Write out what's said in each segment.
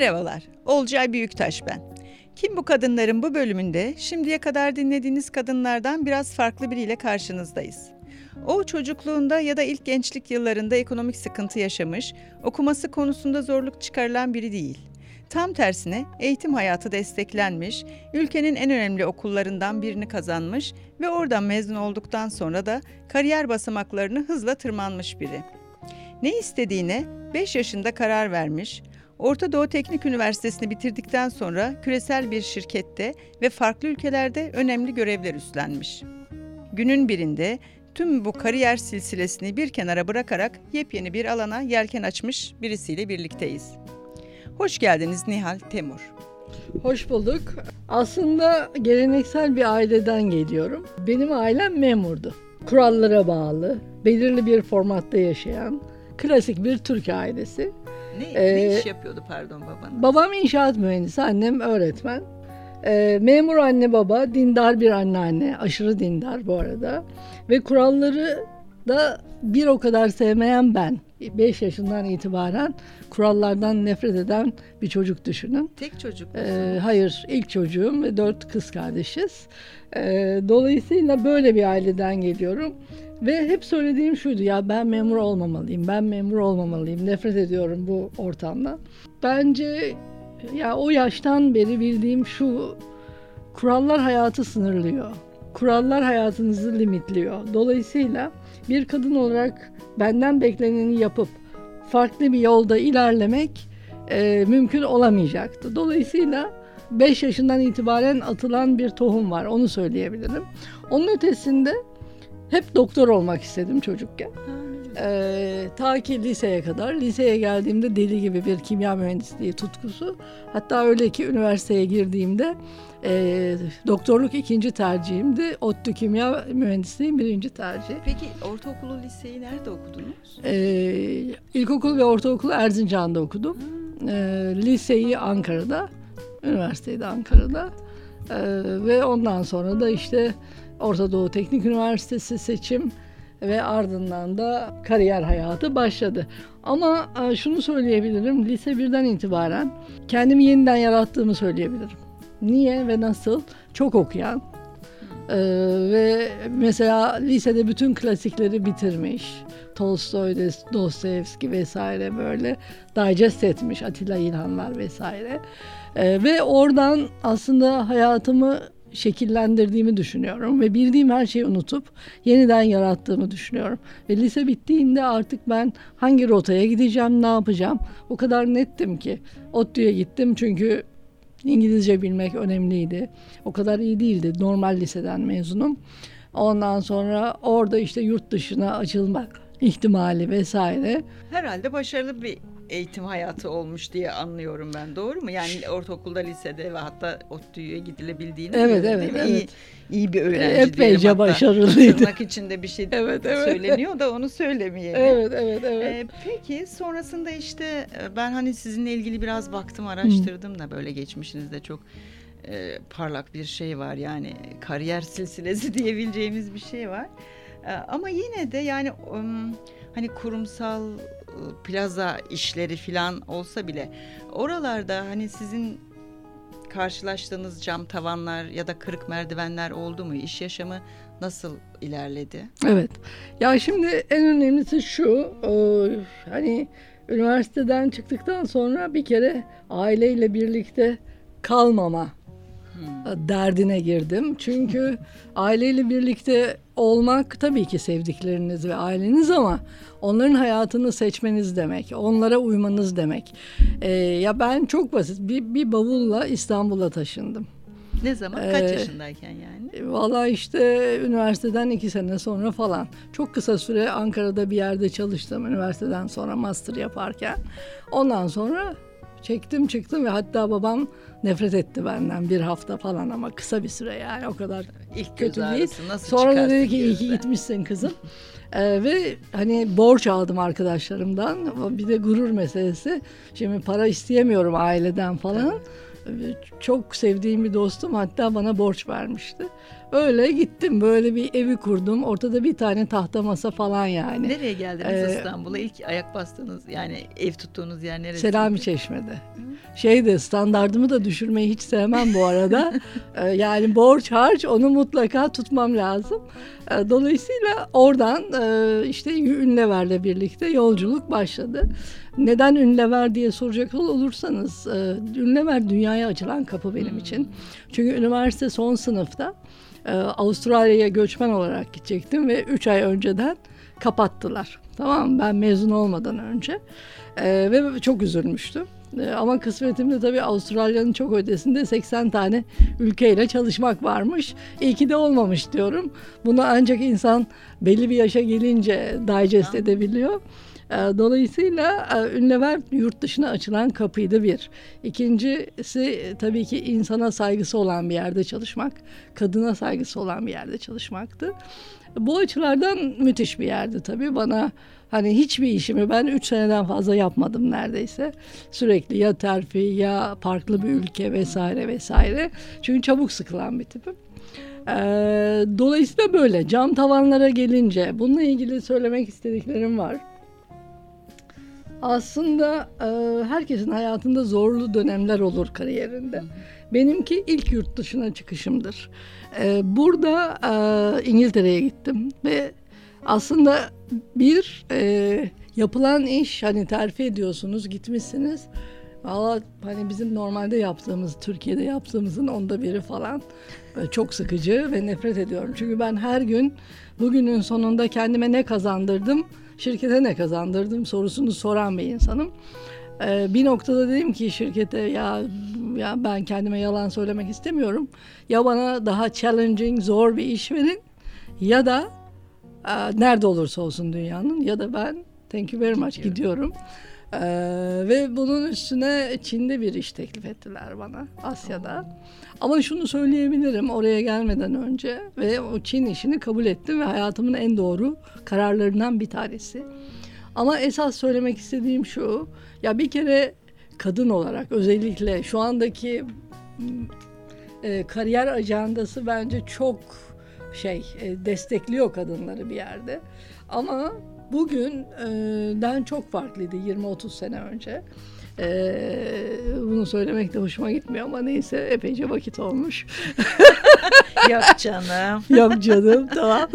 Merhabalar, Olcay Büyüktaş ben. Kim bu kadınların bu bölümünde şimdiye kadar dinlediğiniz kadınlardan biraz farklı biriyle karşınızdayız. O çocukluğunda ya da ilk gençlik yıllarında ekonomik sıkıntı yaşamış, okuması konusunda zorluk çıkarılan biri değil. Tam tersine eğitim hayatı desteklenmiş, ülkenin en önemli okullarından birini kazanmış ve oradan mezun olduktan sonra da kariyer basamaklarını hızla tırmanmış biri. Ne istediğine 5 yaşında karar vermiş, Orta Doğu Teknik Üniversitesi'ni bitirdikten sonra küresel bir şirkette ve farklı ülkelerde önemli görevler üstlenmiş. Günün birinde tüm bu kariyer silsilesini bir kenara bırakarak yepyeni bir alana yelken açmış birisiyle birlikteyiz. Hoş geldiniz Nihal Temur. Hoş bulduk. Aslında geleneksel bir aileden geliyorum. Benim ailem memurdu. Kurallara bağlı, belirli bir formatta yaşayan, klasik bir Türk ailesi. Ne, ee, ne iş yapıyordu pardon babanız? Babam inşaat mühendisi, annem öğretmen. Ee, memur anne baba, dindar bir anneanne, aşırı dindar bu arada. Ve kuralları da bir o kadar sevmeyen ben. 5 yaşından itibaren kurallardan nefret eden bir çocuk düşünün. Tek çocuk Ee, hayır, ilk çocuğum ve dört kız kardeşiz. Ee, dolayısıyla böyle bir aileden geliyorum. Ve hep söylediğim şuydu ya ben memur olmamalıyım, ben memur olmamalıyım. Nefret ediyorum bu ortamda. Bence ya o yaştan beri bildiğim şu kurallar hayatı sınırlıyor. Kurallar hayatınızı limitliyor. Dolayısıyla bir kadın olarak benden bekleneni yapıp farklı bir yolda ilerlemek e, mümkün olamayacaktı. Dolayısıyla 5 yaşından itibaren atılan bir tohum var onu söyleyebilirim. Onun ötesinde hep doktor olmak istedim çocukken. Ee, ta ki liseye kadar. Liseye geldiğimde deli gibi bir kimya mühendisliği tutkusu. Hatta öyle ki üniversiteye girdiğimde e, doktorluk ikinci tercihimdi. ODTÜ kimya mühendisliği birinci tercih. Peki ortaokulu, liseyi nerede okudunuz? Ee, ilkokul ve ortaokulu Erzincan'da okudum. Ee, liseyi Ankara'da, üniversiteyi de Ankara'da. Ee, ve ondan sonra da işte Orta Doğu Teknik Üniversitesi seçim ve ardından da kariyer hayatı başladı. Ama e, şunu söyleyebilirim, lise birden itibaren kendimi yeniden yarattığımı söyleyebilirim. Niye ve nasıl? Çok okuyan ee, ve mesela lisede bütün klasikleri bitirmiş. Tolstoy, Dostoyevski vesaire böyle digest etmiş Atilla İlhanlar vesaire. Ee, ve oradan aslında hayatımı şekillendirdiğimi düşünüyorum ve bildiğim her şeyi unutup yeniden yarattığımı düşünüyorum. Ve lise bittiğinde artık ben hangi rotaya gideceğim, ne yapacağım o kadar nettim ki. ODTÜ'ye gittim çünkü İngilizce bilmek önemliydi. O kadar iyi değildi. Normal liseden mezunum. Ondan sonra orada işte yurt dışına açılmak ihtimali vesaire. Herhalde başarılı bir eğitim hayatı olmuş diye anlıyorum ben. Doğru mu? Yani ortaokulda, lisede ve hatta ODTÜ'ye gidilebildiğini Evet, evet, evet. İyi, iyi bir öğrenci Epeyce başarılıydı. Tırnak içinde bir şey evet, evet. söyleniyor da onu söylemeyelim. Evet, evet, evet. Ee, peki sonrasında işte e, ben hani sizinle ilgili biraz baktım, araştırdım da böyle geçmişinizde çok e, parlak bir şey var. Yani kariyer silsilesi diyebileceğimiz bir şey var. E, ama yine de yani um, hani kurumsal plaza işleri falan olsa bile oralarda hani sizin karşılaştığınız cam tavanlar ya da kırık merdivenler oldu mu? İş yaşamı nasıl ilerledi? Evet. Ya şimdi en önemlisi şu hani üniversiteden çıktıktan sonra bir kere aileyle birlikte kalmama hmm. derdine girdim. Çünkü aileyle birlikte olmak tabii ki sevdikleriniz ve aileniz ama onların hayatını seçmeniz demek, onlara uymanız demek. Ee, ya ben çok basit bir, bir bavulla İstanbul'a taşındım. Ne zaman? Kaç ee, yaşındayken yani? Valla işte üniversiteden iki sene sonra falan. Çok kısa süre Ankara'da bir yerde çalıştım üniversiteden sonra master yaparken. Ondan sonra çektim çıktım ve hatta babam nefret etti benden bir hafta falan ama kısa bir süre yani o kadar ilk kötü değil. Nasıl Sonra da dedi ki iyi ki gitmişsin kızım. Ee, ve hani borç aldım arkadaşlarımdan. Bir de gurur meselesi. Şimdi para isteyemiyorum aileden falan. Çok sevdiğim bir dostum hatta bana borç vermişti. Öyle gittim böyle bir evi kurdum. Ortada bir tane tahta masa falan yani. Nereye geldiniz ee, İstanbul'a? İlk ayak bastığınız yani ev tuttuğunuz yer neresi? Selami Çeşme'de. Şeyde standartımı da düşürmeyi hiç sevmem bu arada. Ee, yani borç harç onu mutlaka tutmam lazım. Ee, dolayısıyla oradan e, işte Ünlever'le birlikte yolculuk başladı. Neden Ünlever diye soracak olursanız e, Ünlever dünyaya açılan kapı benim hmm. için. Çünkü üniversite son sınıfta e, Avustralya'ya göçmen olarak gidecektim ve 3 ay önceden kapattılar. Tamam mı? Ben mezun olmadan önce. E, ve çok üzülmüştüm. E, ama kısmetimde tabii Avustralya'nın çok ötesinde 80 tane ülkeyle çalışmak varmış. İyi ki de olmamış diyorum. Bunu ancak insan belli bir yaşa gelince digest edebiliyor. Ee, dolayısıyla e, Ünlever yurt dışına açılan kapıydı bir. İkincisi tabii ki insana saygısı olan bir yerde çalışmak, kadına saygısı olan bir yerde çalışmaktı. Bu açılardan müthiş bir yerdi tabii bana. Hani hiçbir işimi ben 3 seneden fazla yapmadım neredeyse. Sürekli ya terfi ya farklı bir ülke vesaire vesaire. Çünkü çabuk sıkılan bir tipim. Ee, dolayısıyla böyle cam tavanlara gelince bununla ilgili söylemek istediklerim var. Aslında e, herkesin hayatında zorlu dönemler olur kariyerinde. Benimki ilk yurt dışına çıkışımdır. E, burada e, İngiltere'ye gittim ve aslında bir e, yapılan iş hani terfi ediyorsunuz gitmişsiniz. Valla hani bizim normalde yaptığımız, Türkiye'de yaptığımızın onda biri falan e, çok sıkıcı ve nefret ediyorum. Çünkü ben her gün bugünün sonunda kendime ne kazandırdım şirkete ne kazandırdım sorusunu soran bir insanım. Ee, bir noktada dedim ki şirkete ya ya ben kendime yalan söylemek istemiyorum. Ya bana daha challenging, zor bir iş verin ya da e, nerede olursa olsun dünyanın ya da ben thank you very much gidiyorum. Ee, ve bunun üstüne Çin'de bir iş teklif ettiler bana Asya'da. Ama şunu söyleyebilirim oraya gelmeden önce ve o Çin işini kabul ettim ve hayatımın en doğru kararlarından bir tanesi. Ama esas söylemek istediğim şu. Ya bir kere kadın olarak özellikle şu andaki e, kariyer ajandası bence çok şey e, destekliyor kadınları bir yerde. Ama bugünden çok farklıydı 20-30 sene önce. Ee, bunu söylemek de hoşuma gitmiyor ama neyse epeyce vakit olmuş. Yok canım. Yok canım tamam.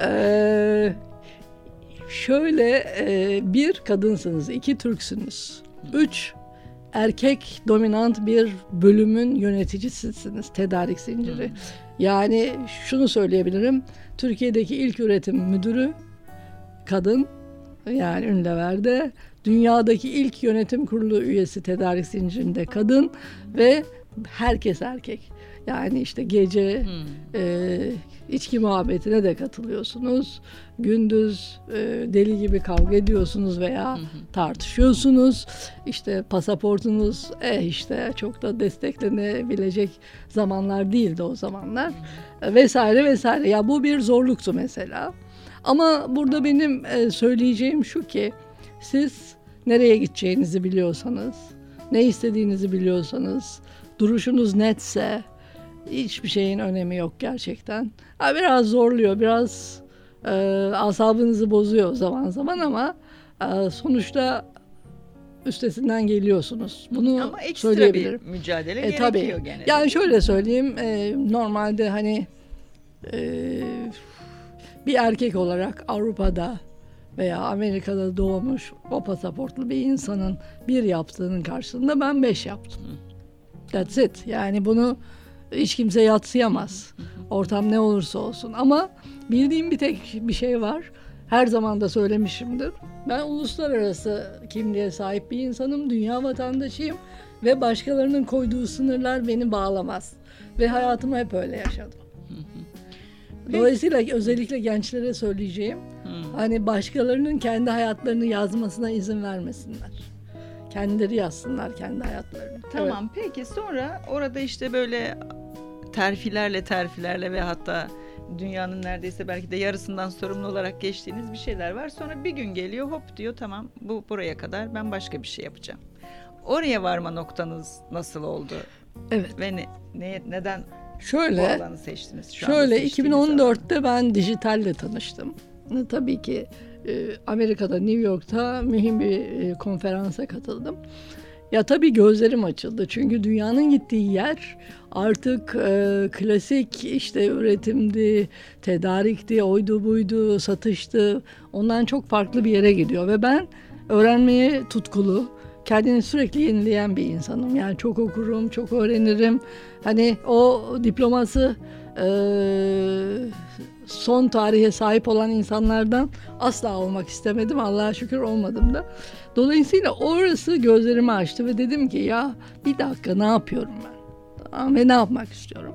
Ee, şöyle e, bir kadınsınız, iki Türksünüz, üç erkek dominant bir bölümün yöneticisisiniz tedarik zinciri. Yani şunu söyleyebilirim. Türkiye'deki ilk üretim müdürü kadın yani Ünlever'de dünyadaki ilk yönetim kurulu üyesi tedarik zincirinde kadın ve herkes erkek. Yani işte gece hmm. e, içki muhabbetine de katılıyorsunuz. Gündüz e, deli gibi kavga ediyorsunuz veya hmm. tartışıyorsunuz. İşte pasaportunuz eh işte çok da desteklenebilecek zamanlar değildi o zamanlar. Hmm. Vesaire vesaire. Ya bu bir zorluktu mesela. Ama burada benim e, söyleyeceğim şu ki siz nereye gideceğinizi biliyorsanız, ne istediğinizi biliyorsanız, duruşunuz netse hiçbir şeyin önemi yok gerçekten. Ha, biraz zorluyor, biraz e, asabınızı bozuyor zaman zaman ama e, sonuçta üstesinden geliyorsunuz. Bunu Ama ekstra söyleyebilirim. bir mücadele e, gerekiyor tabii. gene. Yani şöyle söyleyeyim, e, normalde hani e, bir erkek olarak Avrupa'da veya Amerika'da doğmuş o pasaportlu bir insanın bir yaptığının karşılığında ben beş yaptım. That's it. Yani bunu hiç kimse yatsıyamaz. Ortam ne olursa olsun. Ama bildiğim bir tek bir şey var. Her zaman da söylemişimdir. Ben uluslararası kimliğe sahip bir insanım. Dünya vatandaşıyım. Ve başkalarının koyduğu sınırlar beni bağlamaz. Ve hayatımı hep öyle yaşadım. Dolayısıyla özellikle gençlere söyleyeceğim. Hani başkalarının kendi hayatlarını yazmasına izin vermesinler. Kendileri yazsınlar kendi hayatlarını. Tamam evet. peki sonra orada işte böyle terfilerle terfilerle ve hatta dünyanın neredeyse belki de yarısından sorumlu olarak geçtiğiniz bir şeyler var. Sonra bir gün geliyor hop diyor tamam bu buraya kadar ben başka bir şey yapacağım. Oraya varma noktanız nasıl oldu? Evet. Ve ne, ne, neden şöyle, bu alanı seçtiniz? Şu şöyle 2014'te alan. ben dijitalle tanıştım. Tabii ki Amerika'da, New York'ta mühim bir e, konferansa katıldım. Ya tabii gözlerim açıldı çünkü dünyanın gittiği yer artık e, klasik işte üretimdi, tedarikti, oydu buydu, satıştı. Ondan çok farklı bir yere gidiyor ve ben öğrenmeye tutkulu, kendini sürekli yenileyen bir insanım. Yani çok okurum, çok öğrenirim. Hani o diploması e, son tarihe sahip olan insanlardan asla olmak istemedim. Allah'a şükür olmadım da. Dolayısıyla orası gözlerimi açtı ve dedim ki ya bir dakika ne yapıyorum ben? Ve ne yapmak istiyorum?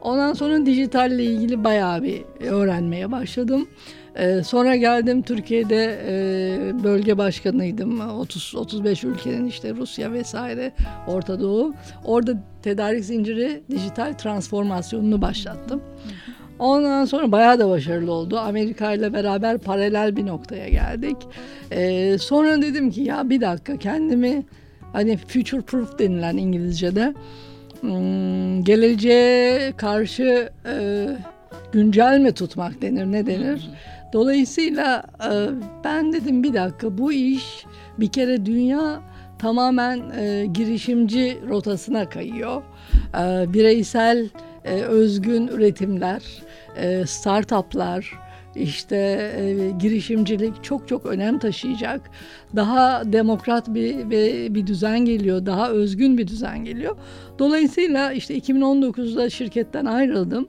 Ondan sonra dijitalle ilgili bayağı bir öğrenmeye başladım. Ee, sonra geldim Türkiye'de e, bölge başkanıydım. 30 35 ülkenin işte Rusya vesaire Orta Doğu. Orada tedarik zinciri dijital transformasyonunu başlattım. Ondan sonra bayağı da başarılı oldu. Amerika ile beraber paralel bir noktaya geldik. Ee, sonra dedim ki ya bir dakika kendimi hani future proof denilen İngilizce'de hmm, geleceğe karşı e, güncel mi tutmak denir ne denir? Dolayısıyla e, ben dedim bir dakika bu iş bir kere dünya tamamen e, girişimci rotasına kayıyor. E, bireysel e, özgün üretimler, e, startuplar, işte e, girişimcilik çok çok önem taşıyacak. Daha demokrat bir, bir bir düzen geliyor, daha özgün bir düzen geliyor. Dolayısıyla işte 2019'da şirketten ayrıldım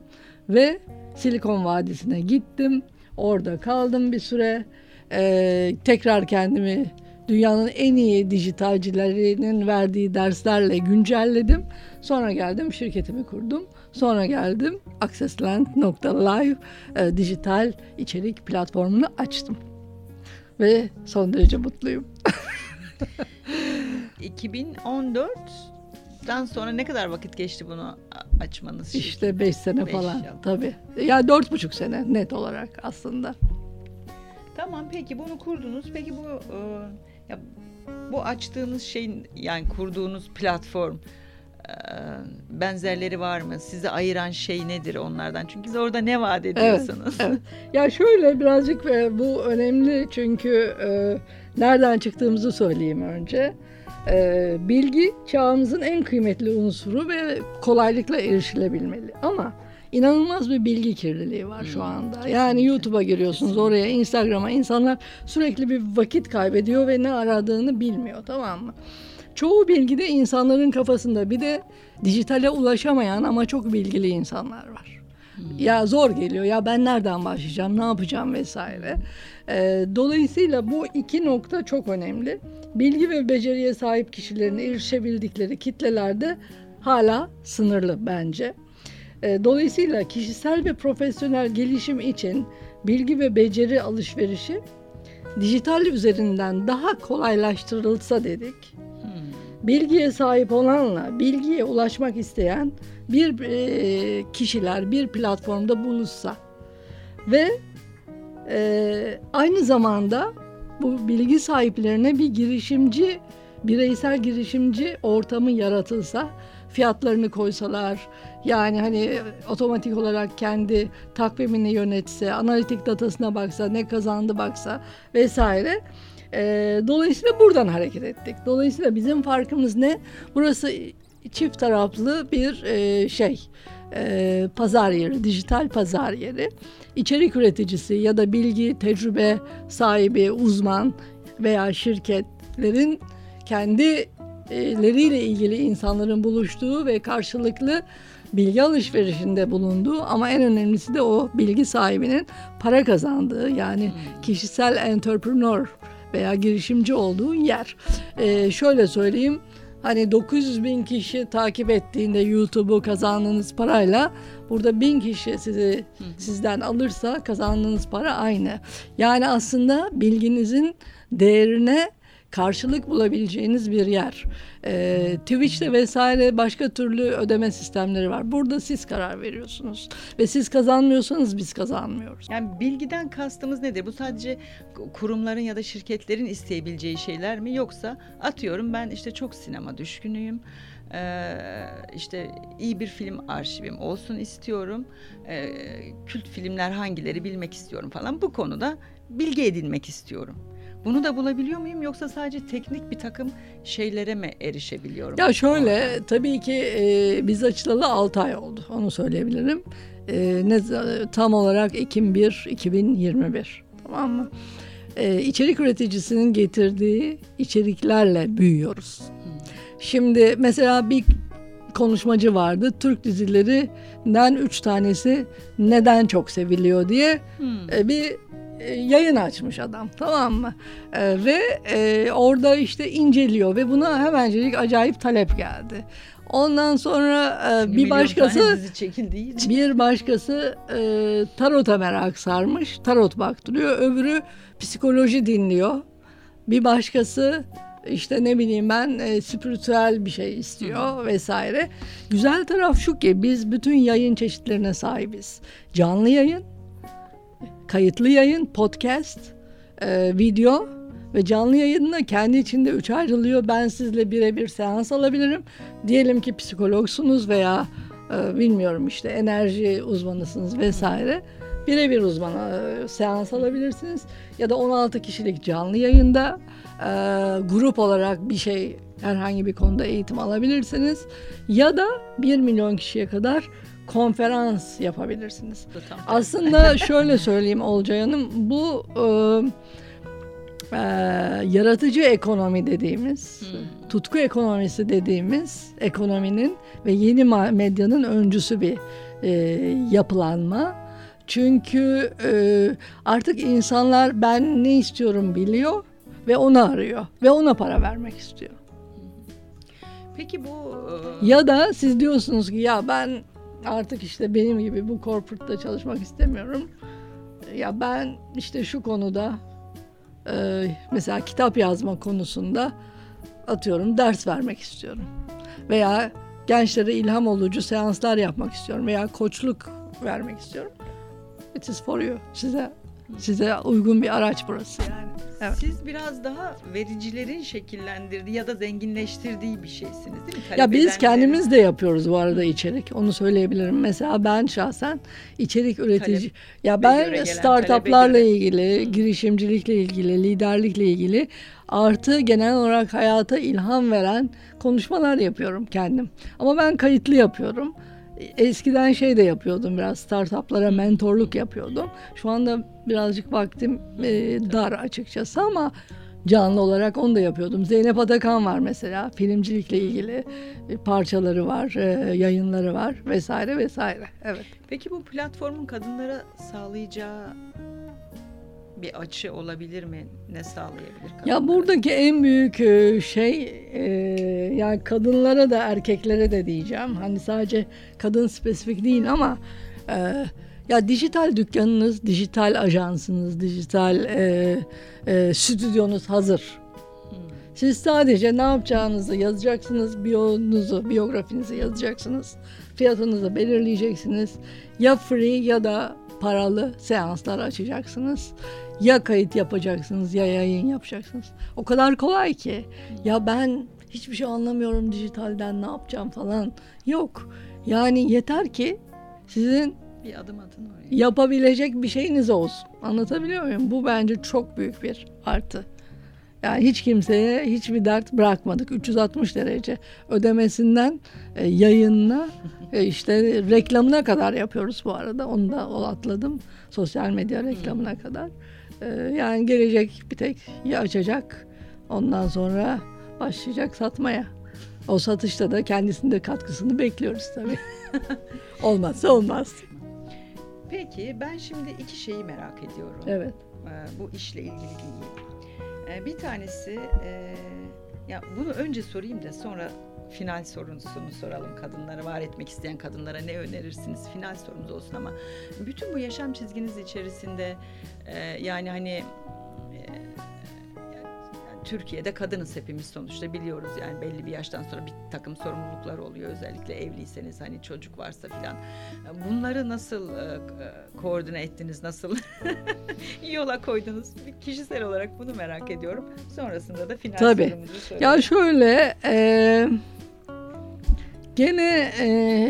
ve Silikon Vadisi'ne gittim. Orada kaldım bir süre. Ee, tekrar kendimi dünyanın en iyi dijitalcilerinin verdiği derslerle güncelledim. Sonra geldim şirketimi kurdum. Sonra geldim accessland.live e, dijital içerik platformunu açtım. Ve son derece mutluyum. 2014'den sonra ne kadar vakit geçti bunu açmanız? İşte 5 sene beş falan yıl. tabii. Ya yani dört buçuk sene net olarak aslında. Tamam peki bunu kurdunuz. Peki bu e, ya bu açtığınız şeyin yani kurduğunuz platform benzerleri var mı? Sizi ayıran şey nedir onlardan? Çünkü siz orada ne vaat ediyorsunuz? Evet, evet. Ya şöyle birazcık e, bu önemli çünkü nereden çıktığımızı söyleyeyim önce. bilgi çağımızın en kıymetli unsuru ve kolaylıkla erişilebilmeli. Ama inanılmaz bir bilgi kirliliği var şu hmm, anda. Yani YouTube'a giriyorsunuz oraya Instagram'a insanlar sürekli bir vakit kaybediyor ve ne aradığını bilmiyor tamam mı? Çoğu bilgi de insanların kafasında bir de dijitale ulaşamayan ama çok bilgili insanlar var. Hmm. Ya zor geliyor ya ben nereden başlayacağım ne yapacağım vesaire. Ee, dolayısıyla bu iki nokta çok önemli. Bilgi ve beceriye sahip kişilerin erişebildikleri kitlelerde hala sınırlı bence. E, dolayısıyla kişisel ve profesyonel gelişim için bilgi ve beceri alışverişi dijital üzerinden daha kolaylaştırılsa dedik. Bilgiye sahip olanla bilgiye ulaşmak isteyen bir e, kişiler bir platformda buluşsa ve e, aynı zamanda bu bilgi sahiplerine bir girişimci bireysel girişimci ortamı yaratılsa fiyatlarını koysalar yani hani otomatik olarak kendi takvimini yönetse, analitik datasına baksa, ne kazandı baksa vesaire. E, dolayısıyla buradan hareket ettik. Dolayısıyla bizim farkımız ne? Burası çift taraflı bir e, şey e, pazar yeri, dijital pazar yeri. İçerik üreticisi ya da bilgi, tecrübe sahibi, uzman veya şirketlerin kendi leriyle ilgili insanların buluştuğu ve karşılıklı bilgi alışverişinde bulunduğu ama en önemlisi de o bilgi sahibinin para kazandığı yani hmm. kişisel entrepreneur veya girişimci olduğu yer. Ee, şöyle söyleyeyim hani 900 bin kişi takip ettiğinde YouTube'u kazandığınız parayla burada bin kişi sizi sizden alırsa kazandığınız para aynı. Yani aslında bilginizin değerine karşılık bulabileceğiniz bir yer. E, Twitch'te vesaire başka türlü ödeme sistemleri var. Burada siz karar veriyorsunuz ve siz kazanmıyorsanız biz kazanmıyoruz. Yani bilgiden kastımız nedir? Bu sadece kurumların ya da şirketlerin isteyebileceği şeyler mi yoksa atıyorum ben işte çok sinema düşkünüyüm. Ee, işte iyi bir film arşivim olsun istiyorum. Ee, kült filmler hangileri bilmek istiyorum falan. Bu konuda bilgi edinmek istiyorum. Bunu da bulabiliyor muyum yoksa sadece teknik bir takım şeylere mi erişebiliyorum? Ya şöyle tabii ki e, biz açılalı 6 ay oldu onu söyleyebilirim. E, ne tam olarak Ekim 1 2021 tamam mı? E, içerik üreticisinin getirdiği içeriklerle büyüyoruz. Şimdi mesela bir konuşmacı vardı. Türk dizilerinden üç tanesi neden çok seviliyor diye hmm. E, bir yayın açmış adam tamam mı? Ee, ve e, orada işte inceliyor ve buna hemencecik acayip talep geldi. Ondan sonra e, bir başkası bir başkası e, tarota merak sarmış. Tarot baktırıyor. Öbürü psikoloji dinliyor. Bir başkası işte ne bileyim ben e, spiritüel bir şey istiyor vesaire. Güzel taraf şu ki biz bütün yayın çeşitlerine sahibiz. Canlı yayın, kayıtlı yayın, podcast, e, video ve canlı yayında kendi içinde üç ayrılıyor. Ben sizle birebir seans alabilirim. Diyelim ki psikologsunuz veya e, bilmiyorum işte enerji uzmanısınız vesaire. Birebir uzmana e, seans alabilirsiniz. Ya da 16 kişilik canlı yayında e, grup olarak bir şey herhangi bir konuda eğitim alabilirsiniz. Ya da 1 milyon kişiye kadar konferans yapabilirsiniz. Aslında şöyle söyleyeyim Olcay Hanım bu e, e, yaratıcı ekonomi dediğimiz, hmm. tutku ekonomisi dediğimiz ekonominin ve yeni medyanın öncüsü bir e, yapılanma. Çünkü e, artık insanlar ben ne istiyorum biliyor ve onu arıyor ve ona para vermek istiyor. Peki bu ya da siz diyorsunuz ki ya ben artık işte benim gibi bu corporate'da çalışmak istemiyorum. Ya ben işte şu konuda e, mesela kitap yazma konusunda atıyorum ders vermek istiyorum. Veya gençlere ilham olucu seanslar yapmak istiyorum veya koçluk vermek istiyorum. It is for you. Size size uygun bir araç burası yani. Evet. Siz biraz daha vericilerin şekillendirdiği ya da zenginleştirdiği bir şeysiniz değil mi? Talep ya biz kendimiz de yapıyoruz bu arada içerik. Onu söyleyebilirim. Mesela ben şahsen içerik üretici talep ya ben startuplarla ilgili, Hı. girişimcilikle ilgili, liderlikle ilgili artı genel olarak hayata ilham veren konuşmalar yapıyorum kendim. Ama ben kayıtlı yapıyorum. Eskiden şey de yapıyordum biraz startuplara mentorluk yapıyordum. Şu anda birazcık vaktim e, dar açıkçası ama canlı olarak onu da yapıyordum. Zeynep Atakan var mesela filmcilikle ilgili e, parçaları var, e, yayınları var vesaire vesaire. Evet. Peki bu platformun kadınlara sağlayacağı bir açı olabilir mi? Ne sağlayabilir? Kadınlara? Ya buradaki en büyük e, şey e, yani kadınlara da erkeklere de diyeceğim. Hani sadece kadın spesifik değil ama e, ya dijital dükkanınız, dijital ajansınız, dijital e, e, stüdyonuz hazır. Hmm. Siz sadece ne yapacağınızı yazacaksınız, biyonuzu, biyografinizi yazacaksınız, fiyatınızı belirleyeceksiniz. Ya free ya da paralı seanslar açacaksınız. Ya kayıt yapacaksınız ya yayın yapacaksınız. O kadar kolay ki. Ya ben hiçbir şey anlamıyorum dijitalden ne yapacağım falan. Yok. Yani yeter ki sizin bir adım atın oraya. Yapabilecek bir şeyiniz olsun. Anlatabiliyor muyum? Bu bence çok büyük bir artı. Yani hiç kimseye hiçbir dert bırakmadık. 360 derece ödemesinden e, yayınına e, işte reklamına kadar yapıyoruz bu arada. Onu da atladım. Sosyal medya reklamına kadar. E, yani gelecek bir tek ya açacak ondan sonra başlayacak satmaya. O satışta da kendisinde katkısını bekliyoruz tabii. Olmazsa olmaz. Peki ben şimdi iki şeyi merak ediyorum. Evet. Ee, bu işle ilgili değil. Ee, bir tanesi e, ya bunu önce sorayım da sonra final sorusunu soralım. Kadınlara var etmek isteyen kadınlara ne önerirsiniz? Final sorumuz olsun ama bütün bu yaşam çizginiz içerisinde e, yani hani Türkiye'de kadınız hepimiz sonuçta biliyoruz yani belli bir yaştan sonra bir takım sorumluluklar oluyor özellikle evliyseniz hani çocuk varsa filan. Bunları nasıl e, koordine ettiniz, nasıl yola koydunuz? Bir kişisel olarak bunu merak ediyorum. Sonrasında da final Tabii. Ya şöyle e, gene e,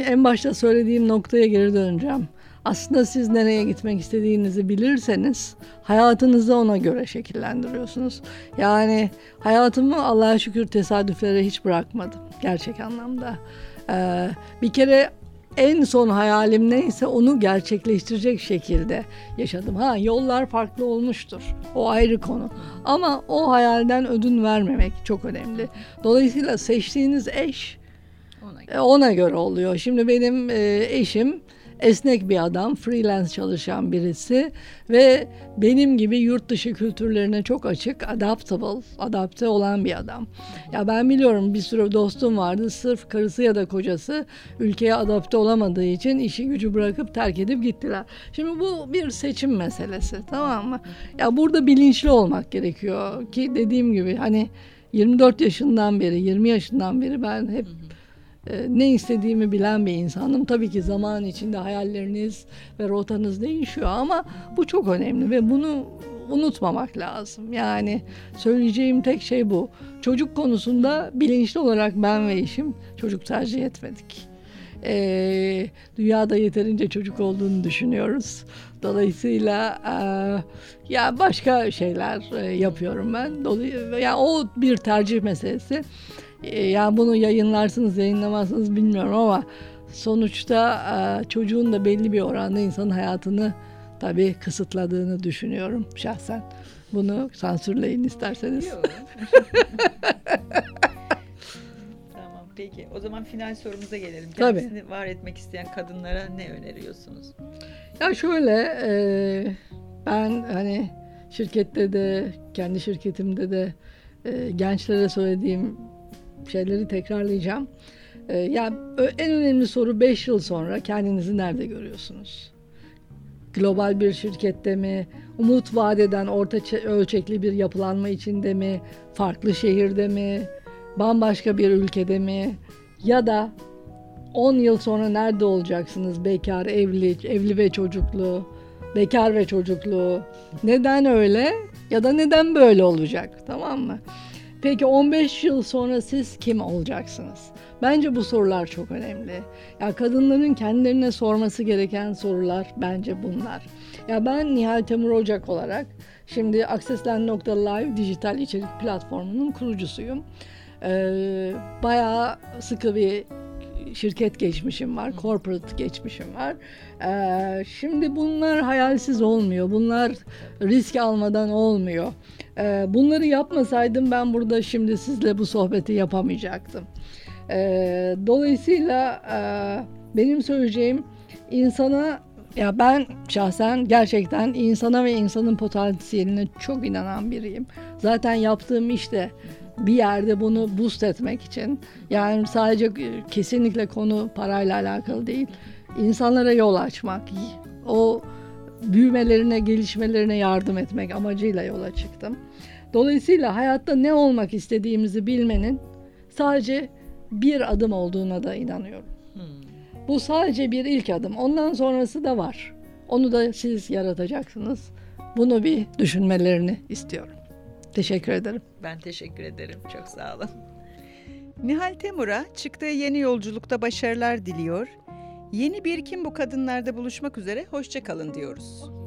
en başta söylediğim noktaya geri döneceğim. Aslında siz nereye gitmek istediğinizi bilirseniz hayatınızı ona göre şekillendiriyorsunuz. Yani hayatımı Allah'a şükür tesadüflere hiç bırakmadım gerçek anlamda. Ee, bir kere en son hayalim neyse onu gerçekleştirecek şekilde yaşadım. Ha yollar farklı olmuştur. O ayrı konu. Ama o hayalden ödün vermemek çok önemli. Dolayısıyla seçtiğiniz eş ona göre, ona göre oluyor. Şimdi benim e, eşim esnek bir adam, freelance çalışan birisi ve benim gibi yurt dışı kültürlerine çok açık, adaptable, adapte olan bir adam. Ya ben biliyorum bir sürü dostum vardı sırf karısı ya da kocası ülkeye adapte olamadığı için işi gücü bırakıp terk edip gittiler. Şimdi bu bir seçim meselesi tamam mı? Ya burada bilinçli olmak gerekiyor ki dediğim gibi hani 24 yaşından beri, 20 yaşından beri ben hep ne istediğimi bilen bir insanım. Tabii ki zaman içinde hayalleriniz ve rotanız değişiyor ama bu çok önemli ve bunu unutmamak lazım. Yani söyleyeceğim tek şey bu. Çocuk konusunda bilinçli olarak ben ve eşim çocuk tercih etmedik. Ee, dünyada yeterince çocuk olduğunu düşünüyoruz. Dolayısıyla e, ya başka şeyler e, yapıyorum ben. Dolayısıyla yani o bir tercih meselesi. E, yani bunu yayınlarsınız yayınlamazsınız bilmiyorum ama sonuçta e, çocuğun da belli bir oranda insanın hayatını tabii kısıtladığını düşünüyorum şahsen. Bunu sansürleyin isterseniz. tamam peki. O zaman final sorumuza gelelim. Kendisini Tabii. var etmek isteyen kadınlara ne öneriyorsunuz? Ya şöyle e, ben hani şirkette de kendi şirketimde de e, gençlere söylediğim şeyleri tekrarlayacağım. Ee, yani en önemli soru 5 yıl sonra kendinizi nerede görüyorsunuz? Global bir şirkette mi? Umut vadeden orta ölçekli bir yapılanma içinde mi? Farklı şehirde mi? Bambaşka bir ülkede mi? Ya da 10 yıl sonra nerede olacaksınız? Bekar, evli, evli ve çocuklu, bekar ve çocuklu. Neden öyle? Ya da neden böyle olacak? Tamam mı? Peki 15 yıl sonra siz kim olacaksınız? Bence bu sorular çok önemli. Ya kadınların kendilerine sorması gereken sorular bence bunlar. Ya ben Nihal Temur Ocak olarak şimdi Accessland.live dijital içerik platformunun kurucusuyum. Ee, bayağı sıkı bir şirket geçmişim var, corporate geçmişim var. Ee, şimdi bunlar hayalsiz olmuyor, bunlar risk almadan olmuyor. Ee, bunları yapmasaydım ben burada şimdi sizle bu sohbeti yapamayacaktım. Ee, dolayısıyla e, benim söyleyeceğim insana ya ben şahsen gerçekten insana ve insanın potansiyeline çok inanan biriyim. Zaten yaptığım işte bir yerde bunu boost etmek için yani sadece kesinlikle konu parayla alakalı değil. İnsanlara yol açmak, o büyümelerine, gelişmelerine yardım etmek amacıyla yola çıktım. Dolayısıyla hayatta ne olmak istediğimizi bilmenin sadece bir adım olduğuna da inanıyorum. Hmm. Bu sadece bir ilk adım. Ondan sonrası da var. Onu da siz yaratacaksınız. Bunu bir düşünmelerini istiyorum. Teşekkür ederim. Ben teşekkür ederim. Çok sağ olun. Nihal Temur'a çıktığı yeni yolculukta başarılar diliyor. Yeni bir Kim Bu Kadınlar'da buluşmak üzere. Hoşçakalın diyoruz.